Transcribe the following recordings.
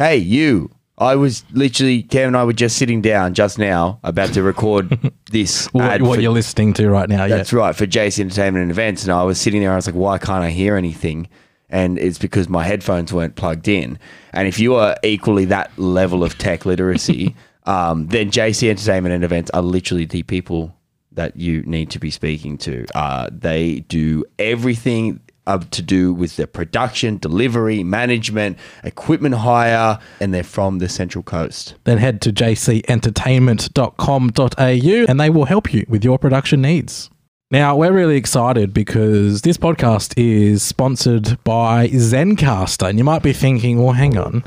Hey, you. I was literally, Cam and I were just sitting down just now about to record this. What, what for- you're listening to right now, yeah. That's right, for JC Entertainment and Events. And I was sitting there, I was like, why can't I hear anything? And it's because my headphones weren't plugged in. And if you are equally that level of tech literacy, um, then JC Entertainment and Events are literally the people that you need to be speaking to. Uh, they do everything uh, to do with their production, delivery, management, equipment hire, and they're from the Central Coast. Then head to jcentertainment.com.au and they will help you with your production needs. Now, we're really excited because this podcast is sponsored by Zencastr. And you might be thinking, well, hang on,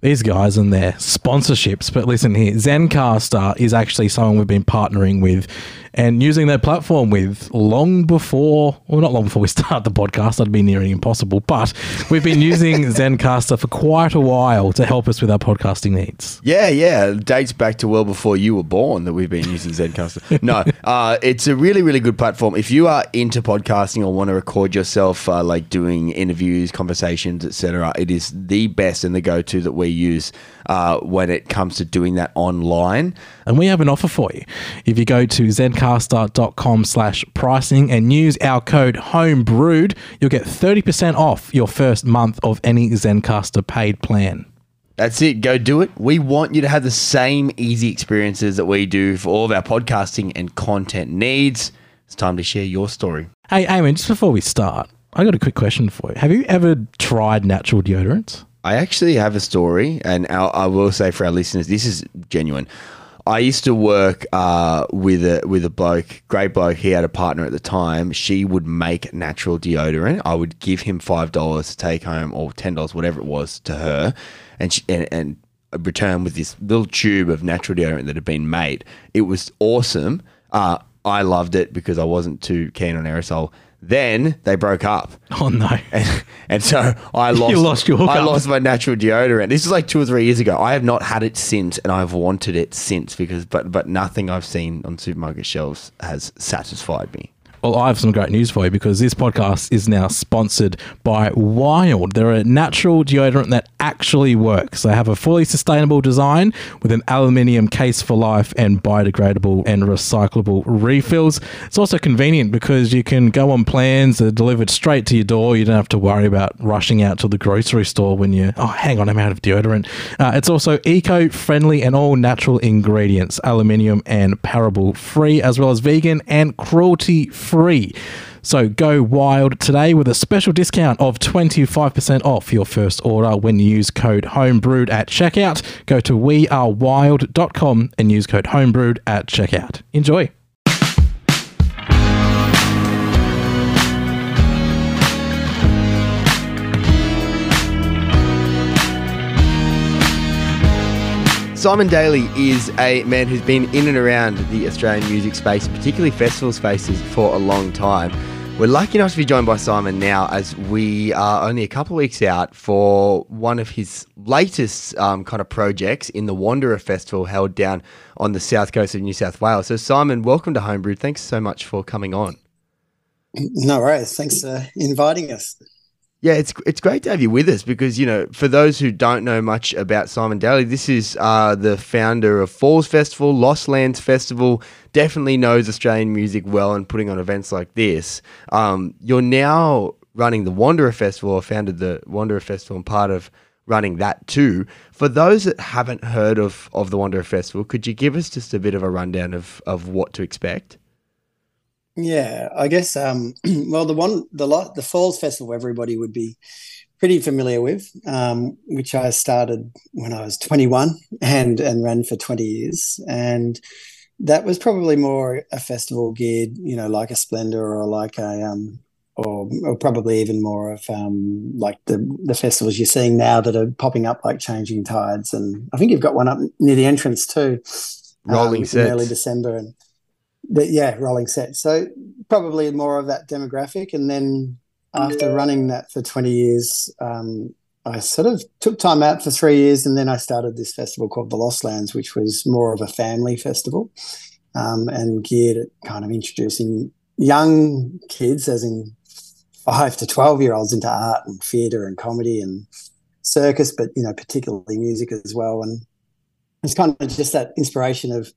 these guys and their sponsorships. But listen here, Zencastr is actually someone we've been partnering with and using their platform with long before, well, not long before we start the podcast, that'd be nearing impossible. But we've been using Zencastr for quite a while to help us with our podcasting needs. Yeah, yeah. It dates back to well before you were born that we've been using Zencastr. no, uh, it's a really, really good platform. If you are into podcasting or want to record yourself, uh, like doing interviews, conversations, etc., it is the best and the go-to that we use uh, when it comes to doing that online. And we have an offer for you. If you go to zencastr.com slash pricing and use our code HOMEBREWED, you'll get 30% off your first month of any Zencastr paid plan. That's it. Go do it. We want you to have the same easy experiences that we do for all of our podcasting and content needs. It's time to share your story. Hey, Eamonn, just before we start, I got a quick question for you. Have you ever tried natural deodorants? I actually have a story, and I will say for our listeners, this is genuine. I used to work uh, with a with a bloke, great bloke. He had a partner at the time. She would make natural deodorant. I would give him five dollars to take home, or ten dollars, whatever it was, to her, and she, and, and return with this little tube of natural deodorant that had been made. It was awesome. Uh, I loved it because I wasn't too keen on aerosol. Then they broke up. Oh, no. And, and so I lost. You lost your I lost my natural deodorant. This is like two or three years ago. I have not had it since, and I've wanted it since because, but but nothing I've seen on supermarket shelves has satisfied me. Well, I have some great news for you because this podcast is now sponsored by Wild. They're a natural deodorant that actually works. They have a fully sustainable design with an aluminium case for life and biodegradable and recyclable refills. It's also convenient because you can go on plans that are delivered straight to your door. You don't have to worry about rushing out to the grocery store when you, oh, hang on, I'm out of deodorant. Uh, it's also eco friendly and all natural ingredients, aluminium and paraben free, as well as vegan and cruelty free. So go wild today with a special discount of 25% off your first order when you use code homebrewed at checkout. Go to wearewild.com and use code homebrewed at checkout. Enjoy. Simon Daly is a man who's been in and around the Australian music space, particularly festival spaces, for a long time. We're lucky enough to be joined by Simon now as we are only a couple of weeks out for one of his latest um, kind of projects in the Wanderer Festival held down on the south coast of New South Wales. So, Simon, welcome to Homebrew. Thanks so much for coming on. No worries. Thanks for inviting us. Yeah, it's it's great to have you with us because you know for those who don't know much about Simon Daly, this is uh, the founder of Falls Festival, Lost Lands Festival. Definitely knows Australian music well and putting on events like this. Um, you're now running the Wanderer Festival, or founded the Wanderer Festival, and part of running that too. For those that haven't heard of of the Wanderer Festival, could you give us just a bit of a rundown of of what to expect? Yeah, I guess. Um, well, the one, the the Falls Festival, everybody would be pretty familiar with, um, which I started when I was 21 and and ran for 20 years, and that was probably more a festival geared, you know, like a Splendour or like a um, or, or probably even more of um, like the the festivals you're seeing now that are popping up, like Changing Tides, and I think you've got one up near the entrance too. Rolling in sets. early December, and but yeah, rolling sets. So probably more of that demographic. And then after running that for 20 years, um, I sort of took time out for three years, and then I started this festival called the Lost Lands, which was more of a family festival um, and geared at kind of introducing young kids, as in five to 12 year olds, into art and theatre and comedy and circus, but you know, particularly music as well. And it's kind of just that inspiration of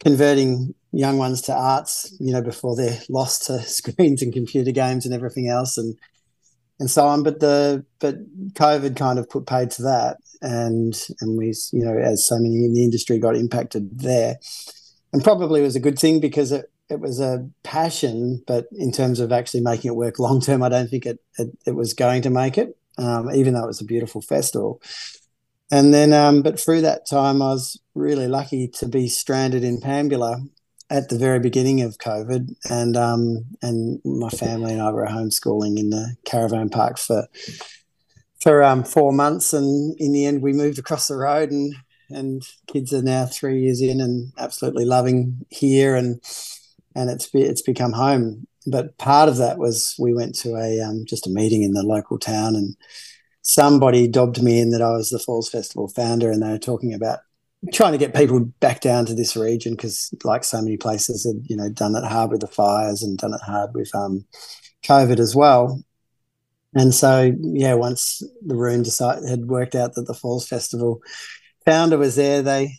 converting young ones to arts, you know, before they're lost to screens and computer games and everything else, and and so on. But the but COVID kind of put paid to that, and and we, you know, as so many in the industry got impacted there, and probably was a good thing because it it was a passion, but in terms of actually making it work long term, I don't think it, it, it was going to make it, um, even though it was a beautiful festival. And then, um, but through that time, I was really lucky to be stranded in Pambula at the very beginning of COVID, and um, and my family and I were homeschooling in the caravan park for for um, four months, and in the end, we moved across the road, and and kids are now three years in and absolutely loving here, and and it's it's become home. But part of that was we went to a um, just a meeting in the local town, and somebody dobbed me in that I was the Falls Festival founder, and they were talking about trying to get people back down to this region because, like so many places, had you know done it hard with the fires and done it hard with um, COVID as well. And so, yeah, once the room decided, had worked out that the Falls Festival founder was there, they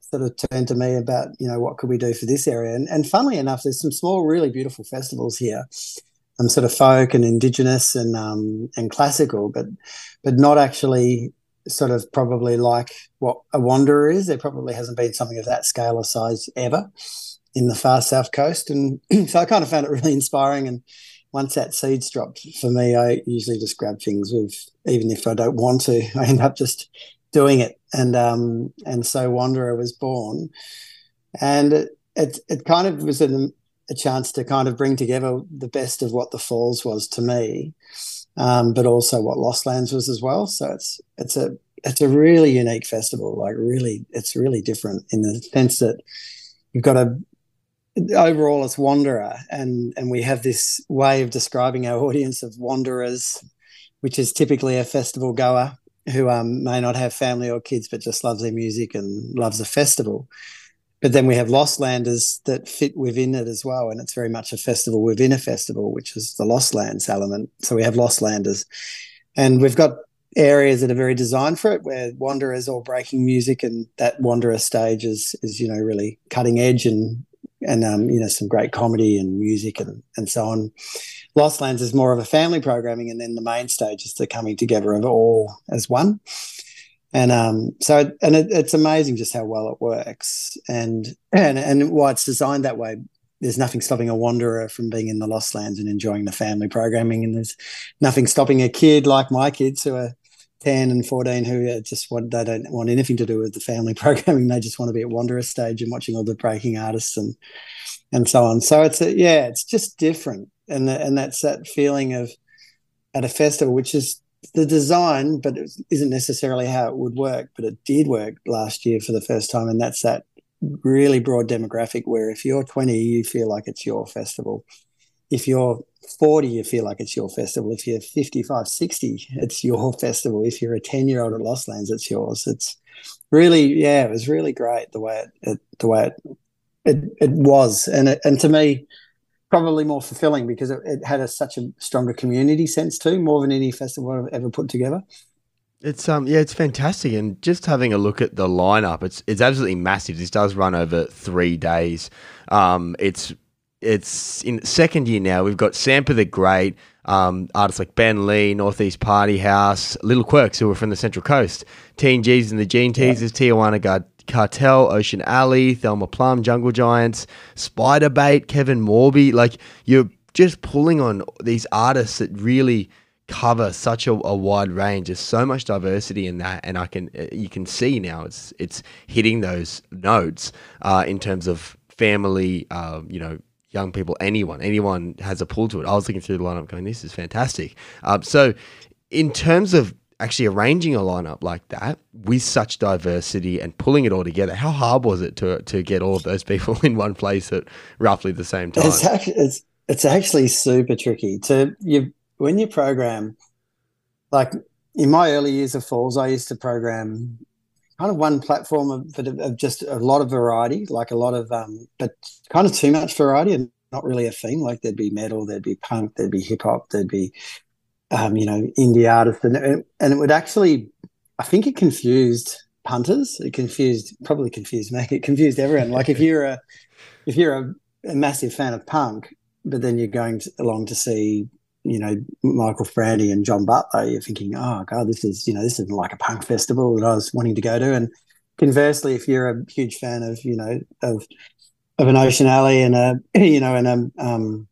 sort of turned to me about, you know, what could we do for this area? And, and funnily enough, there's some small, really beautiful festivals here um, sort of folk and indigenous and um, and classical, but but not actually sort of probably like what a wanderer is. There probably hasn't been something of that scale or size ever in the far south coast, and so I kind of found it really inspiring. And once that seeds dropped for me, I usually just grab things with, even if I don't want to, I end up just doing it. And um, and so Wanderer was born, and it it, it kind of was an a chance to kind of bring together the best of what the Falls was to me, um, but also what Lost Lands was as well. So it's it's a it's a really unique festival. Like really, it's really different in the sense that you've got a overall it's wanderer, and and we have this way of describing our audience of wanderers, which is typically a festival goer who um, may not have family or kids, but just loves their music and loves the festival. But then we have Lost Landers that fit within it as well. And it's very much a festival within a festival, which is the Lost Lands element. So we have Lost Landers. And we've got areas that are very designed for it where Wanderers all breaking music and that Wanderer stage is, is you know, really cutting edge and and um, you know some great comedy and music and, and so on. Lost Lands is more of a family programming, and then the main stage is the coming together of all as one and um, so and it, it's amazing just how well it works. And and and why it's designed that way there's nothing stopping a wanderer from being in the lost lands and enjoying the family programming. And there's nothing stopping a kid like my kids who are 10 and 14 who just want they don't want anything to do with the family programming. They just want to be at wanderer stage and watching all the breaking artists and and so on. So it's a, yeah it's just different. And the, and that's that feeling of at a festival which is the design, but it isn't necessarily how it would work. But it did work last year for the first time, and that's that really broad demographic where if you're 20, you feel like it's your festival. If you're 40, you feel like it's your festival. If you're 55, 60, it's your festival. If you're a 10 year old at Lost Lands, it's yours. It's really, yeah, it was really great the way it, it the way it, it, it was. And, it, and to me, probably more fulfilling because it, it had a, such a stronger community sense too, more than any festival I've ever put together. It's um yeah, it's fantastic, and just having a look at the lineup, it's it's absolutely massive. This does run over three days. Um, it's it's in second year now. We've got Sampa the Great, um, artists like Ben Lee, Northeast Party House, Little Quirks, who are from the Central Coast, Teen G's and the Gene Teasers, yeah. Tijuana Guard, Cartel, Ocean Alley, Thelma Plum, Jungle Giants, Spiderbait, Kevin Morby. Like you're just pulling on these artists that really cover such a, a, wide range. There's so much diversity in that, and I can uh, you can see now it's it's hitting those notes uh, in terms of family. Uh, you know. Young people, anyone, anyone has a pull to it. I was looking through the lineup, going, "This is fantastic." Um, so, in terms of actually arranging a lineup like that with such diversity and pulling it all together, how hard was it to to get all of those people in one place at roughly the same time? It's actually, it's, it's actually super tricky to you when you program. Like in my early years of Falls, I used to program kind of one platform of, of just a lot of variety, like a lot of, um, but kind of too much variety and not really a theme. Like there'd be metal, there'd be punk, there'd be hip hop, there'd be um, you know, indie artists, and it, and it would actually I think it confused punters. It confused, probably confused me. It confused everyone. Like if you're a, if you're a, a massive fan of punk, but then you're going to, along to see, you know, Michael Franti and John Butler, you're thinking, oh god, this is, you know, this isn't like a punk festival that I was wanting to go to. And conversely, if you're a huge fan of, you know, of of an Ocean Alley and a, you know, and a um,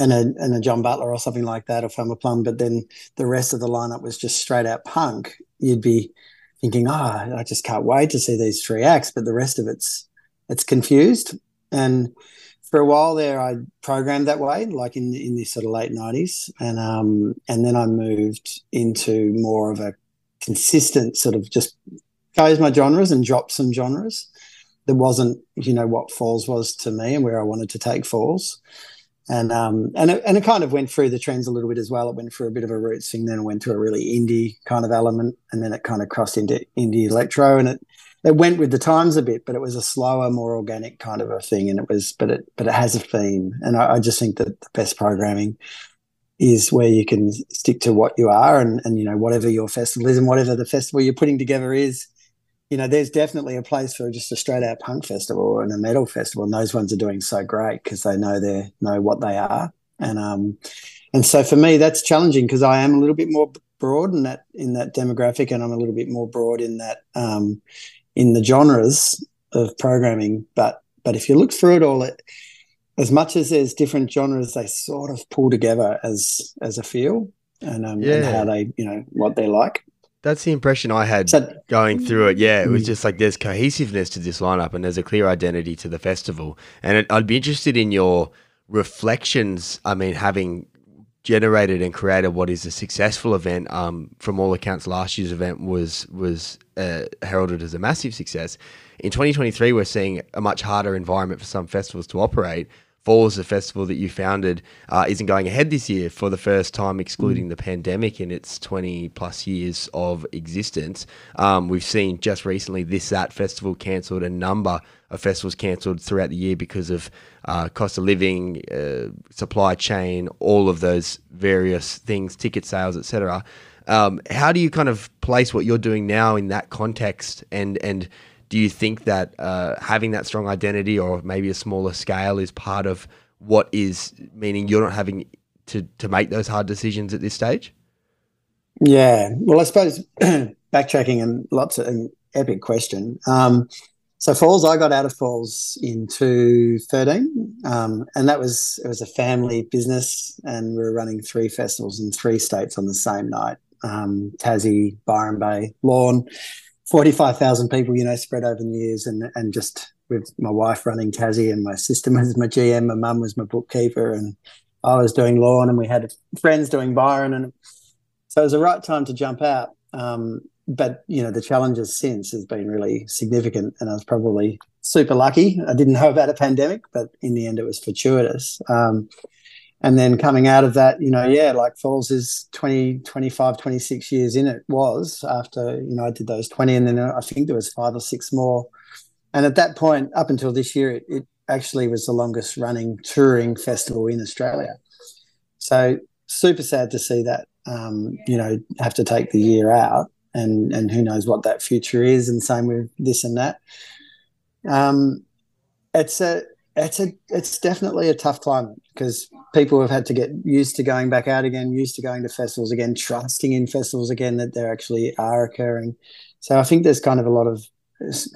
and a a John Butler or something like that, or Thelma Plum, but then the rest of the lineup was just straight out punk, you'd be thinking, oh, I just can't wait to see these three acts, but the rest of it's it's confused. And for a while there, I programmed that way, like in in the sort of late nineties, and um, and then I moved into more of a consistent sort of just chose my genres and dropped some genres. That wasn't, you know, what Falls was to me and where I wanted to take Falls and um, and it, and it kind of went through the trends a little bit as well. It went through a bit of a roots thing, then it went to a really indie kind of element, and then it kind of crossed into indie electro, and it it went with the times a bit, but it was a slower, more organic kind of a thing, and it was, but it but it has a theme, and I, I just think that the best programming is where you can stick to what you are, and and you know whatever your festival is, and whatever the festival you're putting together is you know, there's definitely a place for just a straight out punk festival and a metal festival, and those ones are doing so great because they know they know what they are, and um, and so for me that's challenging because I am a little bit more broad in that in that demographic, and I'm a little bit more broad in that um, in the genres of programming. But but if you look through it all, it as much as there's different genres, they sort of pull together as as a feel and, um, yeah. and how they you know what they like. That's the impression I had so, going through it. Yeah, it was mm. just like there's cohesiveness to this lineup and there's a clear identity to the festival. And it, I'd be interested in your reflections. I mean, having generated and created what is a successful event. Um, from all accounts, last year's event was was uh, heralded as a massive success. In 2023, we're seeing a much harder environment for some festivals to operate. Falls, the festival that you founded, uh, isn't going ahead this year for the first time, excluding mm. the pandemic in its 20 plus years of existence. Um, we've seen just recently this that festival cancelled, a number of festivals cancelled throughout the year because of uh, cost of living, uh, supply chain, all of those various things, ticket sales, etc. Um, how do you kind of place what you're doing now in that context and and do you think that uh, having that strong identity or maybe a smaller scale is part of what is meaning you're not having to, to make those hard decisions at this stage? Yeah, well, I suppose backtracking and lots of an epic question. Um, so Falls, I got out of Falls in 2013, um, and that was it was a family business, and we were running three festivals in three states on the same night: um, Tassie, Byron Bay, Lorne, 45,000 people, you know, spread over the years and, and just with my wife running Tassie and my sister was my GM, my mum was my bookkeeper and I was doing Lorne and we had friends doing Byron. And so it was the right time to jump out. Um, but, you know, the challenges since has been really significant and I was probably super lucky. I didn't know about a pandemic, but in the end it was fortuitous. Um, and then coming out of that you know yeah. like falls is 20 25 26 years in it was after you know i did those 20 and then i think there was five or six more. And at that point up until this year it, it actually was the longest running touring festival in australia. So super sad to see that um, you know have to take the year out and and who knows what that future is and same with this and that. Um, it's a it's a it's definitely a tough climate because people have had to get used to going back out again, used to going to festivals again, trusting in festivals again that there actually are occurring. So I think there's kind of a lot of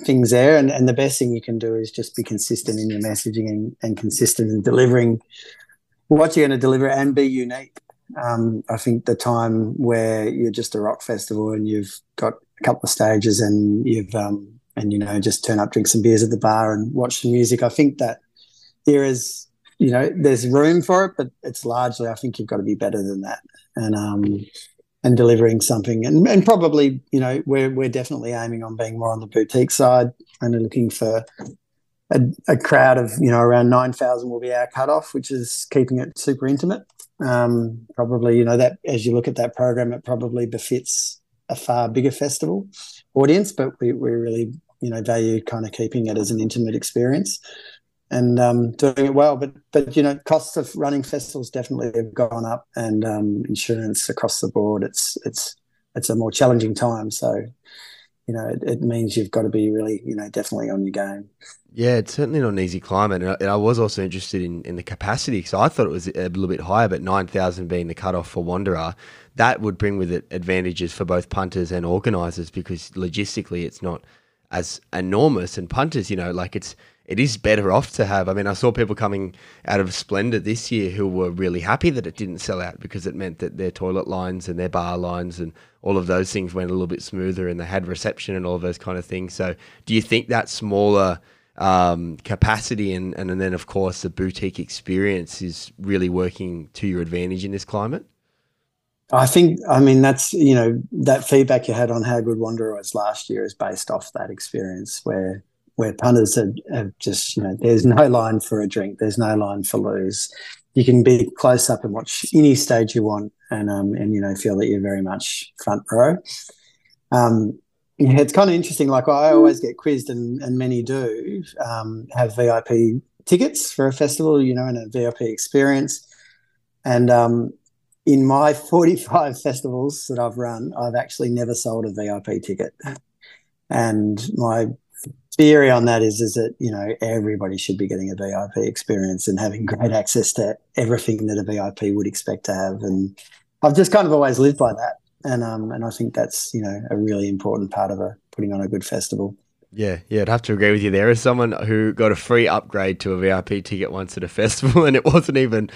things there, and, and the best thing you can do is just be consistent in your messaging and, and consistent in delivering what you're going to deliver and be unique. Um, I think the time where you're just a rock festival and you've got a couple of stages and you've um, and you know just turn up, drink some beers at the bar and watch the music. I think that there is you know there's room for it but it's largely i think you've got to be better than that and um and delivering something. And, and probably you know we're, we're definitely aiming on being more on the boutique side and looking for a, a crowd of you know around 9000 will be our cutoff which is keeping it super intimate. Um, probably you know that as you look at that program it probably befits a far bigger festival audience but we, we really you know value kind of keeping it as an intimate experience and um, doing it well. But but you know, costs of running festivals definitely have gone up, and um, insurance across the board. It's it's it's a more challenging time. So, you know, it, it, means you've got to be really, you know, definitely on your game. Yeah, it's certainly not an easy climate. And I, and I was also interested in, in the capacity because I thought it was a little bit higher, but 9,000 being the cutoff for Wanderer, that would bring with it advantages for both punters and organisers because logistically it's not as enormous. And punters, you know, like it's it is better off to have. I mean, I saw people coming out of Splendour this year who were really happy that it didn't sell out because it meant that their toilet lines and their bar lines and all of those things went a little bit smoother and they had reception and all of those kind of things. So, do you think that smaller um, capacity and, and then, of course, the boutique experience is really working to your advantage in this climate? I think, I mean, that's, you know, that feedback you had on how good Wanderer was last year is based off that experience where where punters have, just, you know, there's no line for a drink, there's no line for loos. You can be close up and watch any stage you want, and um, and you know feel that you're very much front row. Um, yeah, it's kind of interesting. Like I always get quizzed, and, and many do um, have VIP tickets for a festival, you know, and a VIP experience. And um, in my 45 festivals that I've run, I've actually never sold a VIP ticket. And my theory on that is is that you know everybody should be getting a VIP experience and having great access to everything that a VIP would expect to have, and I've just kind of always lived by that, and um and I think that's you know a really important part of a putting on a good festival. Yeah, yeah, I'd have to agree with you there. As someone who got a free upgrade to a VIP ticket once at a festival, and it wasn't even,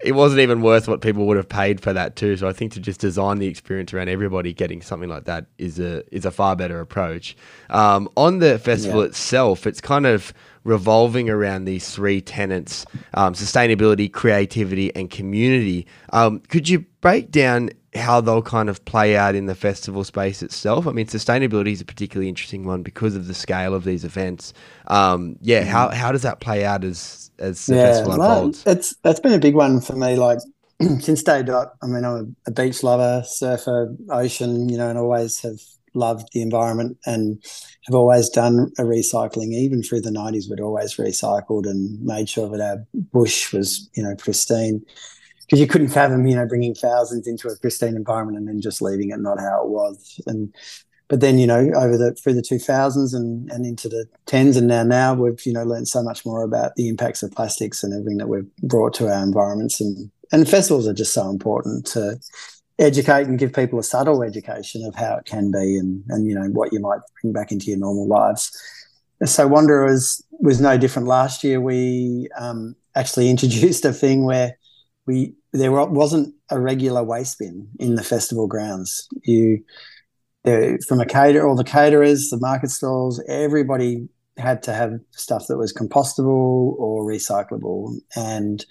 it wasn't even worth what people would have paid for that too. So I think to just design the experience around everybody getting something like that is a is a far better approach. Um, on the festival yeah. itself, it's kind of revolving around these three tenets: um, sustainability, creativity, and community. Um, could you break down how they'll kind of play out in the festival space itself. I mean, sustainability is a particularly interesting one because of the scale of these events. Um, yeah, how mm. how does that play out as as the yeah, festival unfolds? Well, it's that's been a big one for me. Like since day dot, I mean, I'm a beach lover, surfer, ocean, you know, and always have loved the environment and have always done a recycling. Even through the '90s, we'd always recycled and made sure that our bush was, you know, pristine because you couldn't fathom, you know, bringing thousands into a pristine environment and then just leaving it not how it was. And but then, you know, over the through the two thousands and and into the tens and now now we've you know learned so much more about the impacts of plastics and everything that we've brought to our environments and and festivals are just so important to educate and give people a subtle education of how it can be and and you know what you might bring back into your normal lives. So Wanderers was no different last year. We um, actually introduced a thing where we there wasn't a regular waste bin in the festival grounds. You from a caterer, all the caterers, the market stalls, everybody had to have stuff that was compostable or recyclable. And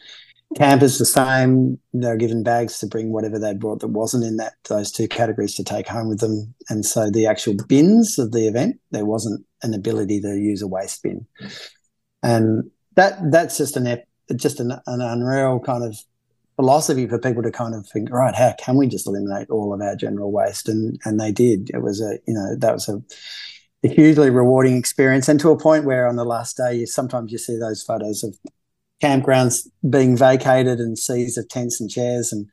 campers the same. They were given bags to bring whatever they'd brought that wasn't in that those two categories to take home with them. And so the actual bins of the event, there wasn't an ability to use a waste bin. And that that's just an just an, an unreal kind of philosophy for people to kind of think, right, how can we just eliminate all of our general waste? And and they did. It was a you know that was a, a hugely rewarding experience, and to a point where on the last day, you sometimes you see those photos of campgrounds being vacated and seas of tents and chairs and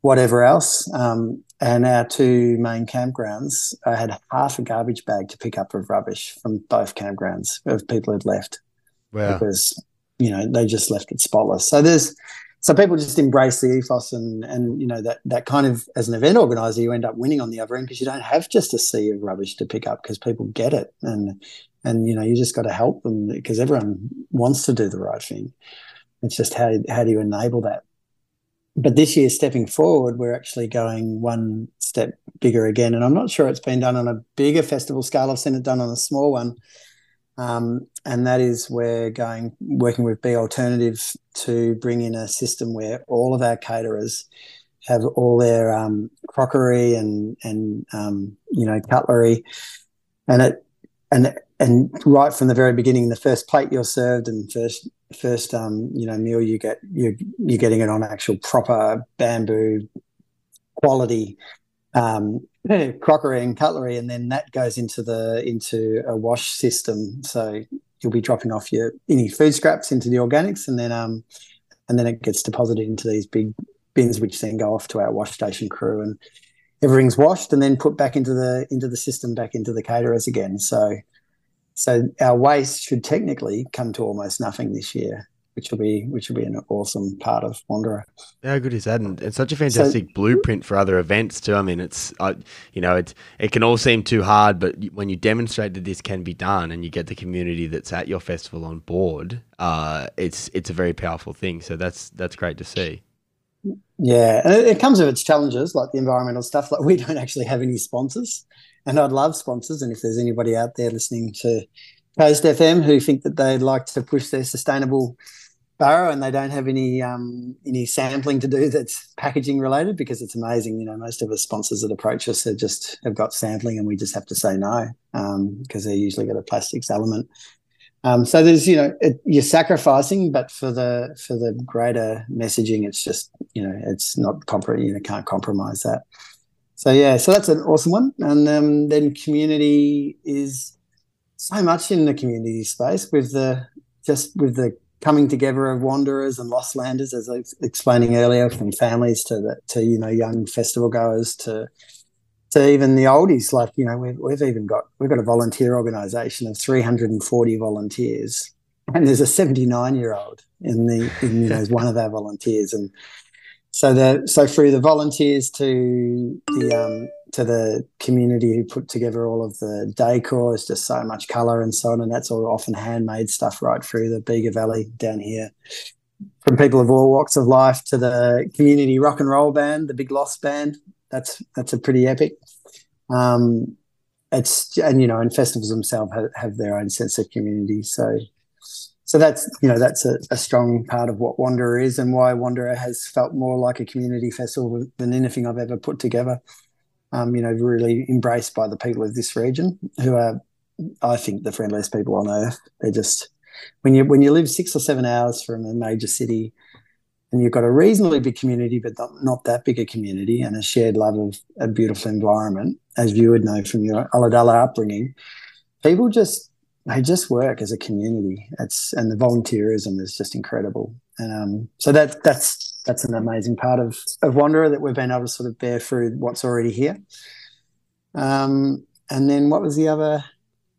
whatever else. Um, and our two main campgrounds, I had half a garbage bag to pick up of rubbish from both campgrounds of people who'd left. Wow. Because, you know, they just left it spotless. So there's so people just embrace the ethos and and you know that that kind of as an event organizer you end up winning on the other end because you don't have just a sea of rubbish to pick up because people get it and and you know you just got to help them because everyone wants to do the right thing. It's just how how do you enable that? But this year stepping forward we're actually going one step bigger again. And i'm not sure it's been done on a bigger festival scale. I've seen it done on a small one. Um, and that is we're going working with Be Alternative to bring in a system where all of our caterers have all their um, crockery and and um, you know cutlery, and it and and right from the very beginning, the first plate you're served and first first um, you know meal you get you're, you're getting it on actual proper bamboo quality um, crockery and cutlery, and then that goes into the into a wash system. So you'll be dropping off your any food scraps into the organics, and then um, and then it gets deposited into these big bins, which then go off to our wash station crew. And everything's washed and then put back into the into the system, back into the caterers again. So, so our waste should technically come to almost nothing this year which will be which will be an awesome part of Wanderer. How good is that? And it's such a fantastic so, blueprint for other events too. I mean, it's uh, you know it it can all seem too hard, but when you demonstrate that this can be done and you get the community that's at your festival on board, uh, it's it's a very powerful thing. So that's that's great to see. Yeah, and it, it comes with its challenges, like the environmental stuff. Like we don't actually have any sponsors, and I'd love sponsors. And if there's anybody out there listening to Coast FM who think that they'd like to push their sustainable Barrow, and they don't have any um, any sampling to do that's packaging related because it's amazing. You know, most of the sponsors that approach us have just have got sampling, and we just have to say no because um, they usually got a plastics element. Um, so there's you know it, you're sacrificing, but for the for the greater messaging, it's just you know it's not you know can't compromise that. So yeah, so that's an awesome one, and um, then community is so much in the community space with the just with the coming together of wanderers and lost landers, as I was explaining earlier, from families to the, to you know young festival goers to to even the oldies. Like you know, we've we've even got we've got a volunteer organisation of 340 volunteers, and there's a 79 year old in the in you know one of our volunteers, and so the so through the volunteers to the um, to the community who put together all of the decor. It's just so much color and so on, and that's all often handmade stuff right through the Bega Valley down here. From people of all walks of life to the community rock and roll band, the Big Lost band. That's that's a pretty epic. Um, it's and you know, and festivals themselves have, have their own sense of community. So so that's you know that's a, a, strong part of what Wanderer is and why Wanderer has felt more like a community festival than anything I've ever put together um, you know, really embraced by the people of this region, who are, I think, the friendliest people on earth. They're just when you when you live six or seven hours from a major city, and you've got a reasonably big community, but not, not that big a community, and a shared love of a beautiful environment, as you would know from your Ulladulla upbringing, people just they just work as a community. It's and the volunteerism is just incredible. And um, so that that's that's an amazing part of of Wanderer that we've been able to sort of bear through what's already here. Um, and then what was the other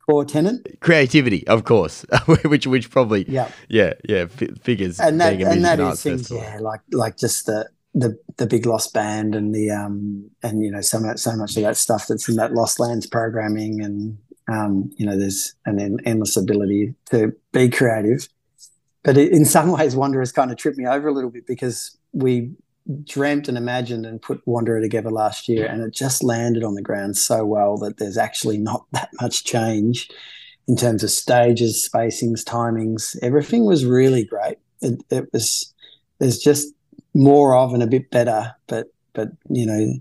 core tenant? Creativity, of course, which which probably yeah yeah yeah f- figures and that and that is things festival. yeah like like just the the the big lost band and the um and you know so much so much of that stuff that's in that lost lands programming and um you know there's an endless ability to be creative but in some ways, Wanderers kind of tripped me over a little bit because we dreamt and imagined and put Wanderer together last year, and it just landed on the ground so well that there's actually not that much change in terms of stages, spacings, timings. Everything was really great. It, it was there's just more of and a bit better, but but you know.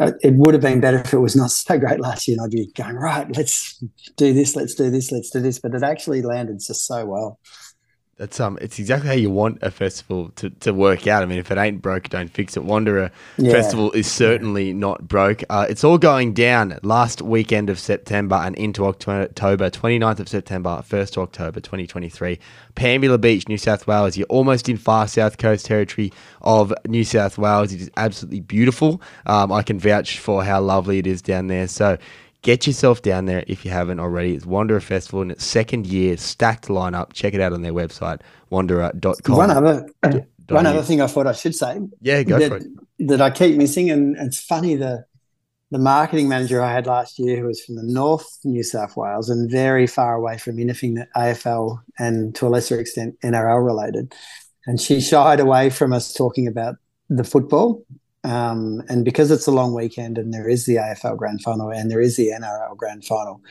Uh, it would have been better if it was not so great last year, and I'd be going right. Let's do this. Let's do this. Let's do this. But it actually landed just so well. That's um, it's exactly how you want a festival to, to work out. I mean, if it ain't broke, don't fix it. Wanderer yeah. Festival is certainly not broke. Uh, it's all going down last weekend of September and into October, 29th of September, 1st of October 2023. Pambula Beach, New South Wales. You're almost in far south coast territory of New South Wales. It is absolutely beautiful. Um, I can vouch for how lovely it is down there. So Get yourself down there if you haven't already. It's Wanderer Festival in its second year, stacked lineup. Check it out on their website, wanderer.com. One other, one other thing I thought I should say. Yeah, go that, for it. That I keep missing, and it's funny the the marketing manager I had last year, who was from the North New South Wales and very far away from anything that AFL and to a lesser extent NRL related, and she shied away from us talking about the football um, and because it's a long weekend and there is the AFL grand final and there is the NRL grand final,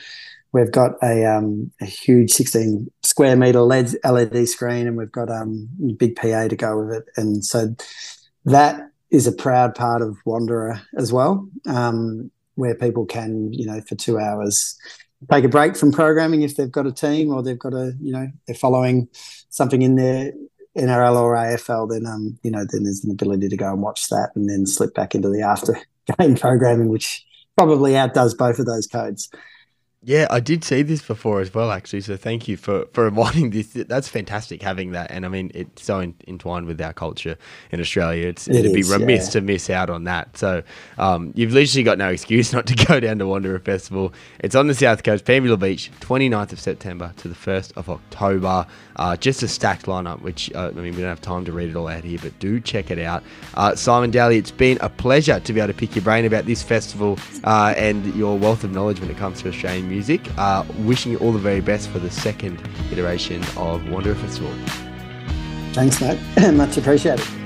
we've got a, um, a huge 16 square meter LED, LED screen and we've got um, big PA to go with it. And so that is a proud part of Wanderer as well, um, where people can, you know, for two hours take a break from programming if they've got a team or they've got a, you know, they're following something in their NRL or AFL, then um, you know, then there's an ability to go and watch that and then slip back into the after game programming, which probably outdoes both of those codes. Yeah, I did see this before as well, actually. So thank you for, for reminding this. That's fantastic having that, and I mean it's so in, entwined with our culture in Australia. It's It it'd be remiss yeah. to miss out on that. So um, you've literally got no excuse not to go down to Wanderer Festival. It's on the south coast, Pambula Beach, 29th of September to the 1st of October. Uh, just a stacked lineup, which uh, I mean we don't have time to read it all out here, but do check it out. Uh, Simon Daly, it's been a pleasure to be able to pick your brain about this festival uh, and your wealth of knowledge when it comes to Australian music. Uh, wishing you all the very best for the second iteration of Wanderer Festival. Thanks, mate. Much appreciated.